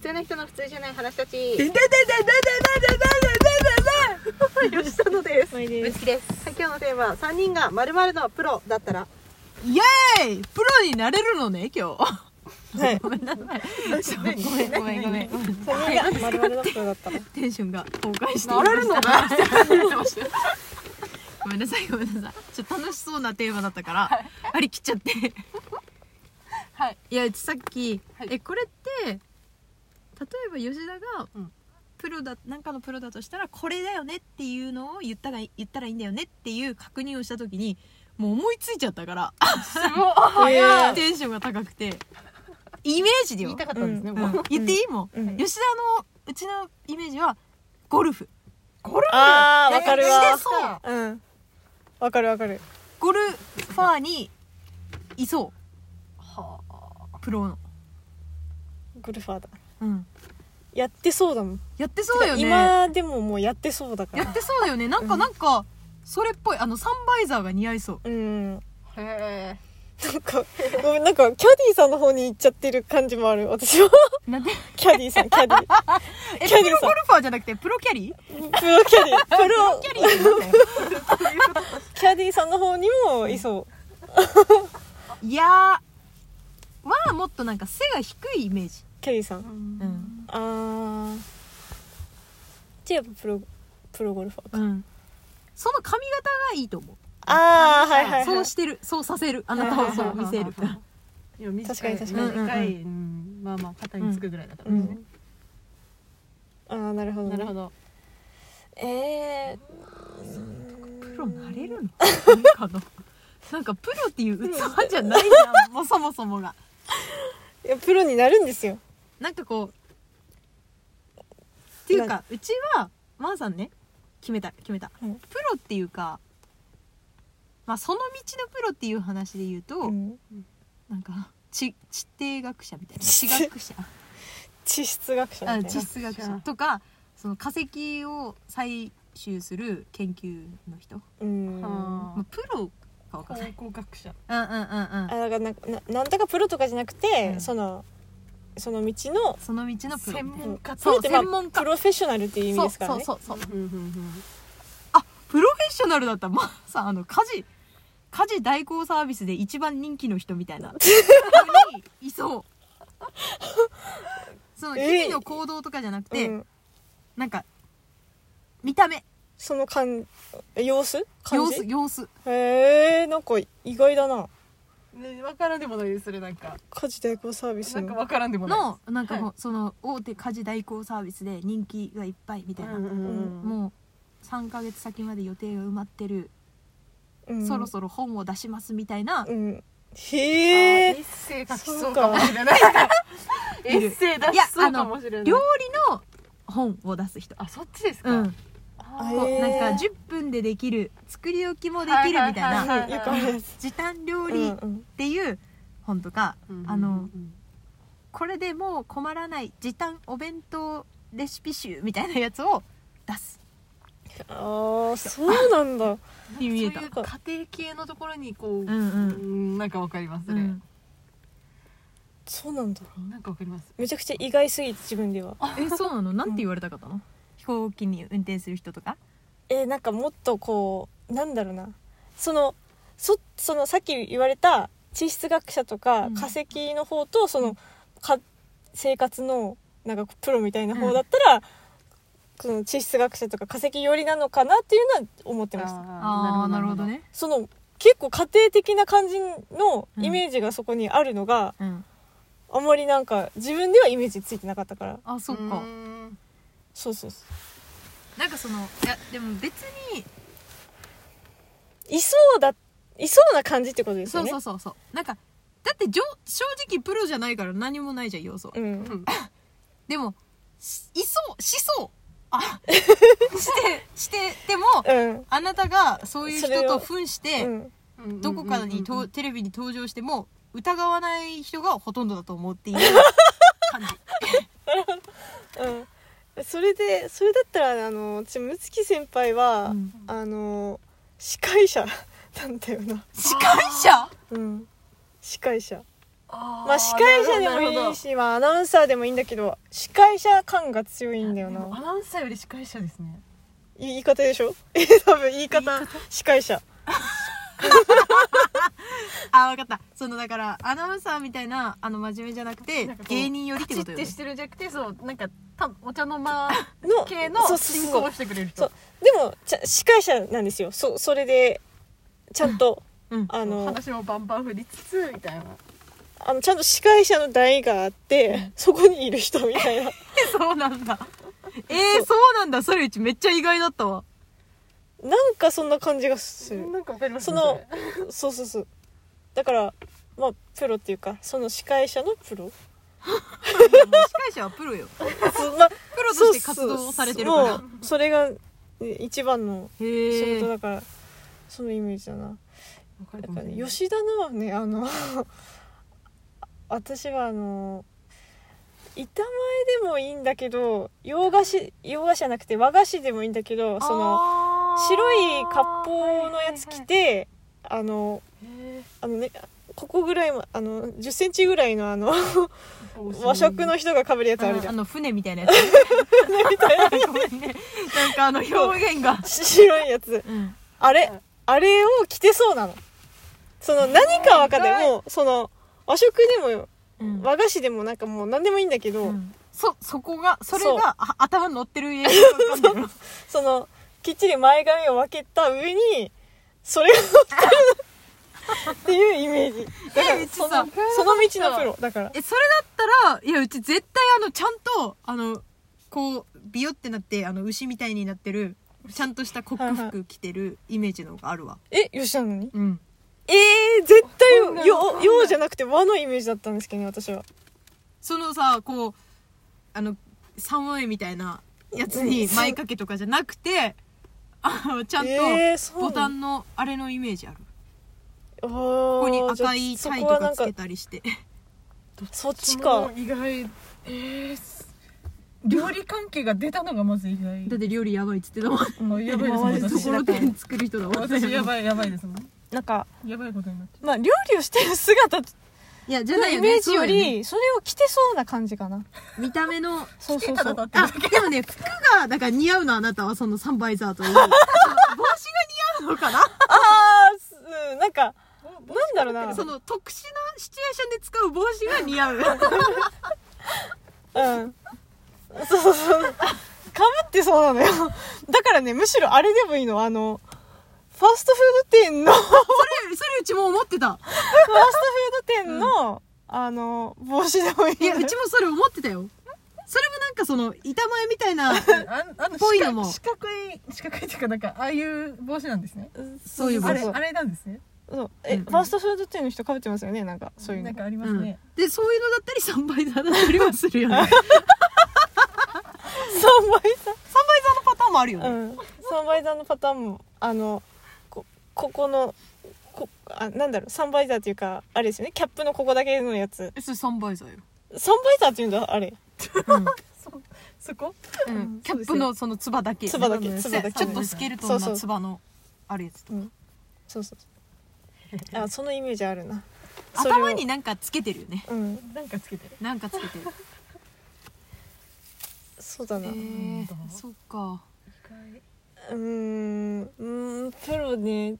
普通の人の普通じゃない話たち。でででででででで吉野ですまいですぶつきですはい今日のテーマは3人が〇〇のプロだったらイエーイプロになれるのね今日はいごめんなさいごめんごめんごめんごめん3人が丸々のプロだったらテンションが崩壊してなれるのまかごめんなさいごめんなさいちょっと楽しそうなテーマだったから張り切っちゃってはいいやさっき、えこれって例えば吉田がうん。プロだなんかのプロだとしたらこれだよねっていうのを言ったら言ったらいいんだよねっていう確認をした時にもう思いついちゃったからえー テンションが高くて。イメージでよ。言いたかったんですね、うん。もう。言っていいもん、うん。吉田のうちのイメージはゴルフ。あーわかるわ。そう。うん。わかるわかる。ゴルファーにいそはうプロの。ゴルファーだ。うんやってそうだもん。やってそうよね。今でももうやってそうだから。やってそうだよね。なんか、うんなんかそれっぽいあのサンバイザーが似合いそう。うん。あへなんかごめんなんかキャディーさんの方に行っちゃってる感じもある。私はなんで？キャディーさんキャディー。えキャディーさん。プロゴルファーじゃなくてプロキャリー？プロキャディー。プロ。キャリー。ってなんだよキャディーさんの方にもいそいやー。はもっとなんか背が低いイメージ。うキャディーさん。ううん。あー。じゃあやっぱプロプロゴルファーか。うん。その髪型がいいと思う。ああはいはいはい。そうしてる。そうさせる。あなたをそう見せる。いや短い確かに確かに。短い、うんまあまあ肩につくぐらいだったらね、うん。ああなるほどね。なるほど。えプロなれるの？なんかの？なんかプロっていう器じゃないじゃん もうそもそもが。ー、いやプロになるんですよなんかこうっていうかうちはマーさんね決めた決めた、うん。プロっていうかまあその道のプロっていう話で言うと、うん。なんか地地底学者みたいな。地地学者。地質学者あみたいな。地質学者。とかその化石を採集する研究の人、うん。はまあ、プロかわかんない。考古学者。うんうんうんうん。あだからなんかななんだかプロとかじゃなくて、うん。そのその道のその道のプロ。専門家プロってまあ専門家。プロフェッショナルっていう意味ですからね。そうそうそうそう。うんうんうん。あプロフェッショナルだった。らまあさあの家事。家事代行サービスで一番人気の人みたいな。人にいそう。その日々の行動とかじゃなくて、うん。なんか見た目。その感様子？感様じ子様子。へえんか意外だなね分からんでもないですそれなんか。家事代行サービスの。なんか分からんでもない。のなんかもう、はその大手家事代行サービスで人気がいっぱいみたいな、うんうんうん。もう3ヶ月先まで予定が埋まってる、うん。そろそろ本を出しますみたいな、うん。あへえ。エッセイ書きそうかもしれない。エッセイ出しそうかもしれない。料理の本を出す人。あそっちですか、うん。あこうなんか10分でできる作り置きもできるみたいな、時短料う理っていう本とか、うんあのうん。これでもう困らない時短お弁当レシピ集みたいなやつを出す。ああそうなんだ。に見えたそういう家庭系のところにこう、うんなんかわかりますね、うん。そうなんだ。なんかわかります。めちゃくちゃ意外すぎて自分では。えそうなの？なんて言われたかったの、飛行機に運転する人とか？えーなんかもっとこうなんだろうな。そのそそのさっき言われた地質学者とかうん。化石の方とそのか生活のなんかプロみたいな方だったら、その地質学者とか化石寄りなのかなっていうのは思ってましたああなるほどね。その結構家庭的な感じのイメージがそこにあるのが、うん。あんまりなんか自分ではイメージついてなかったから。あそっか。うんそうそうそなんかそのいやでも別に。ういそうだいそうな感じってことですそうよね。そうそうそうなんかだってじょ正直プロじゃないから何もないじゃん要素、うん。でもしいそうしそう。あ してしてでもうん。あなたがそういう人と扮して、うん。うん。どこかにと、うんうんテレビに登場しても疑わない人がほとんどだと思うっていう感じ。うん、それでそれだったらあのちむつき先輩は、うん。あの司会者 なんだよな。司会者？うん。司会者。あまあ司会者でもいいし、まあアナウンサーでもいいんだけど、司会者感が強いんだよな。アナウンサーより司会者ですね。言い方でしょ？多分言い方、司会者。あ分かった。そのだからアナウンサーみたいなあの真面目じゃなくてなんかこう芸人よりってことよてしてるんじゃなくてそうなんかたお茶の間 の、系のそうそうそう。進行をしてくれる人。そう。でもちゃ司会者なんですよ。そそれでちゃんと、うん。あの話もバンバン振りつつみたいな。あのちゃんと司会者の台があって、そこにいる人みたいな。そうなんだ。えー、そうなんだ。それうちめっちゃ意外だったわなんかそんな感じがする。なんかわかります？そのそうそうそう。だからまあプロっていうかその司会者のプロ。司会者はプロよ。そうまあプロとして活動をされてるから。それがね一番のへ仕え事だから、そのイメージだな。だからね吉田のはねあの私はあの板前でもいいんだけど洋菓子洋菓子じゃなくて和菓子でもいいんだけどその白い割烹のやつ着てあのへあのねここぐらいもあの1 0ンチぐらいのあのー和食の人がかぶるやつあるじゃん。あの 船みたいなやつ。みたいなねなんかあの表現が。白いやつ。うん。あれあれを着てそうなの。その何かわかんない。もうその和食でもうん。和菓子でもなんかもう何でもいいんだけど、うん。そそこがそれがあ頭に乗ってる映像がわかんないの。そのきっちり前髪を分けた上にそれが乗ってるっていうイメージ。だからえうちそのさその道のプロ。だから。えそれだったらいやうち絶対あのちゃんとあのこうビヨってなってあの牛みたいになってるちゃんとしたコック服着てるイメージの方があるわ。え吉田のに？うん。えー、絶対そんなよ洋じゃなくて和のイメージだったんですけどね私は。そのさこうあのサンウェイみたいなやつにうん。前掛けとかじゃなくてあのちゃんとボタンのあれのイメージある。こここに赤いタイとかつけたりして。そっちか。意外。えー料理関係が出たのがまず意外。だって料理やばいっつってたもん。もうやばいですもんと私ころてん作る人だもん。私やばいやばいですもん。なんかやばいことになってまあ料理をしてる姿いやじゃのないよね。イメージよそうだね。りそれを着てそうな感じかな。見た目のそうそうそう。あでもね服がだから似合うのあなたはそのサンバイザーという。帽子が似合うのかな？ああすうんなんかるなんだろうな。その特殊なシチュエーションで使う帽子が似合う。うん。そうそうそう。かぶってそうなのよ。だからね、むしろあれでもいいの。あの、ファーストフード店の、れそれうちも思ってた。フード店の、あの、帽子でもいい。いやうちもそれ思ってたよ。それもなんかその板前みたいな ああのぽいのも。四角い四角いっていうかなんかああいう帽子なんですね。そういう帽子。あれあれなんですね。そう。え、うん。ファーストフード店の人かぶってますよね、なんか、そういうの。なん。かありますうん。ね、でそういうのだったりサンバイザーだったりはするよね。サンバイ3倍さザーのパターンもあるよね、うん。3倍座のパターンも、あの、こ、ここの、こ、あ、なんだろう、サンバイザーっていうか、あれですよね、キャップのここだけのやつ。えそれサンバイザーよ、サンバイザーっていうんだ、あれ。うん。そこうん。キャップのそのつばだけ。つばだけうん。つばだけ。ちょっとスケルトンなつばのあるやつうん。そうそう。そう。あ、そのイメージあるな。それを。頭になんかつけてるよね。うん。なんかつけてる。なんかつけてる。そうだな。えうー、そっか。ーん。うーん、プロね。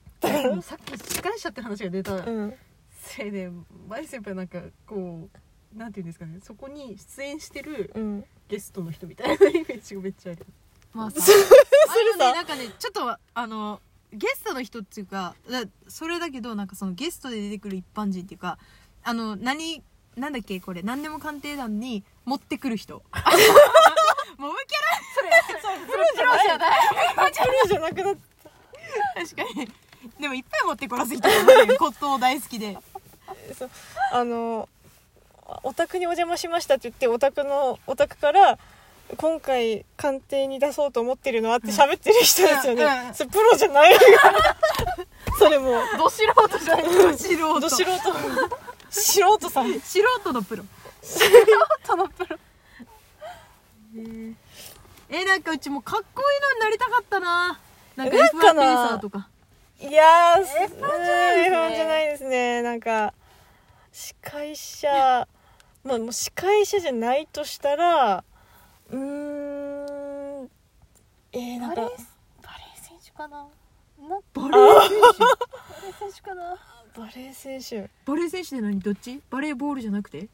さっき司会者って話が出た。うん。せいで舞先輩なんかこうなんていうんですかね。そこに出演してるうん。ゲストの人みたいなイメージがめっちゃある。まあ さそれあのねさなんかねちょっとあのゲストの人っていうかだそれだけどなんかそのゲストで出てくる一般人っていうかあの何なんだっけこれ。何でも鑑定団に持ってくる人。もうキャラプロじゃない。プロじゃなくなっ確かに。でもいっぱい持ってこらす人がいるね骨董大好きでそう。あの、お宅にお邪魔しましたって言って、お宅の、お宅から、今回鑑定に出そうと思ってるのはって喋ってる人ですよね。うんうんそれプロじゃないそれもう、ど素人じゃない。素人。ど素人。素人さん。素人のプロ。素人のプロえなんかうちもかっこいいのになりたかったな。なんかなん F1 かな？ペーサーとか。いやー、F1 じゃないですね。F1 じゃないですね。なんか、司会者まあもう司会者じゃないとしたらうーんえー、なんかバレーバレー選手かな？な？バレー選手？バレー選手かな？バレー選手。バレー選手で何どっち？バレーボールじゃなくて？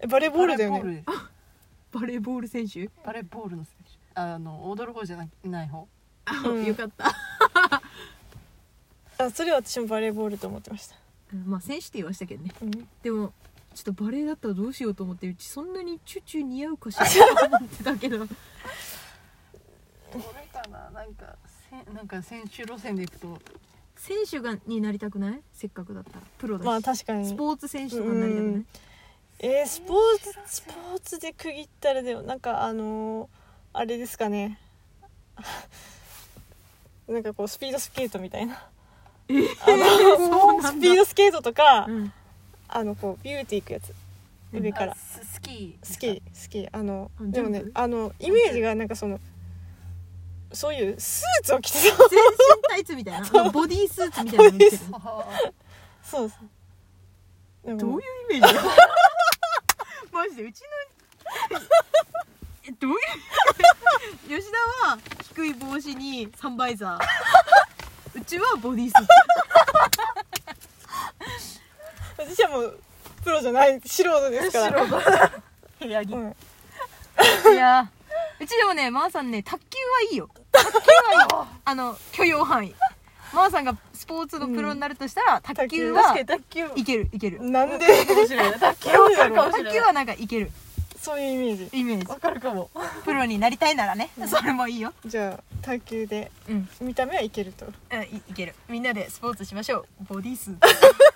えバレーボールだよね。バレーボールバレーボール選手？バレーボールの選手あの踊る方じゃなない方。あ、うん。よかった。あそれは私もバレーボールと思ってました、うんまあ選手って言いましたけどね。うん、でもちょっとバレーだったらどうしようと思ってうちそんなにチュチュ似合うかしらと思ってたけど。どれかな？なんかせなんか選手路線でいくと。選手がになりたくない？せっかくだったら。プロだし、まあ確かに。スポーツ選手とかになりたくない？えー、スポーツスポーツで区切ったらでもなんかあのーあれですかね。なんかこうスピードスケートみたいな。えーあのスピードスケートとか、うん。あのこうビューティーいくやつ。うん上から。あススキー。スキースキー。あのあでもねあのイメージがなんかそのそういうスーツを着て全身タイツみたいな？ボディースーツみたいなの着てる。そうどういうイメージ？マジでうちのえどういう吉田は低い帽子にサンバイザー。うちはボディースーツ。私はもうプロじゃない素人ですから。部屋着。うん。いやうちでもねまー、さんね卓球はいいよ。卓球はいいよ。あの許容範囲。まー、さんがスポーツのプロになるとしたら、卓球は確かに卓球。いけるいける。なんで？卓球わかるかもしれない卓球はなんかいける。そういうイメージ。イメージ。わかるかも。プロになりたいならねそれもいいよ。じゃあ卓球で。うん。見た目はいけると。うんいいける。みんなでスポーツしましょう。ボディースーツ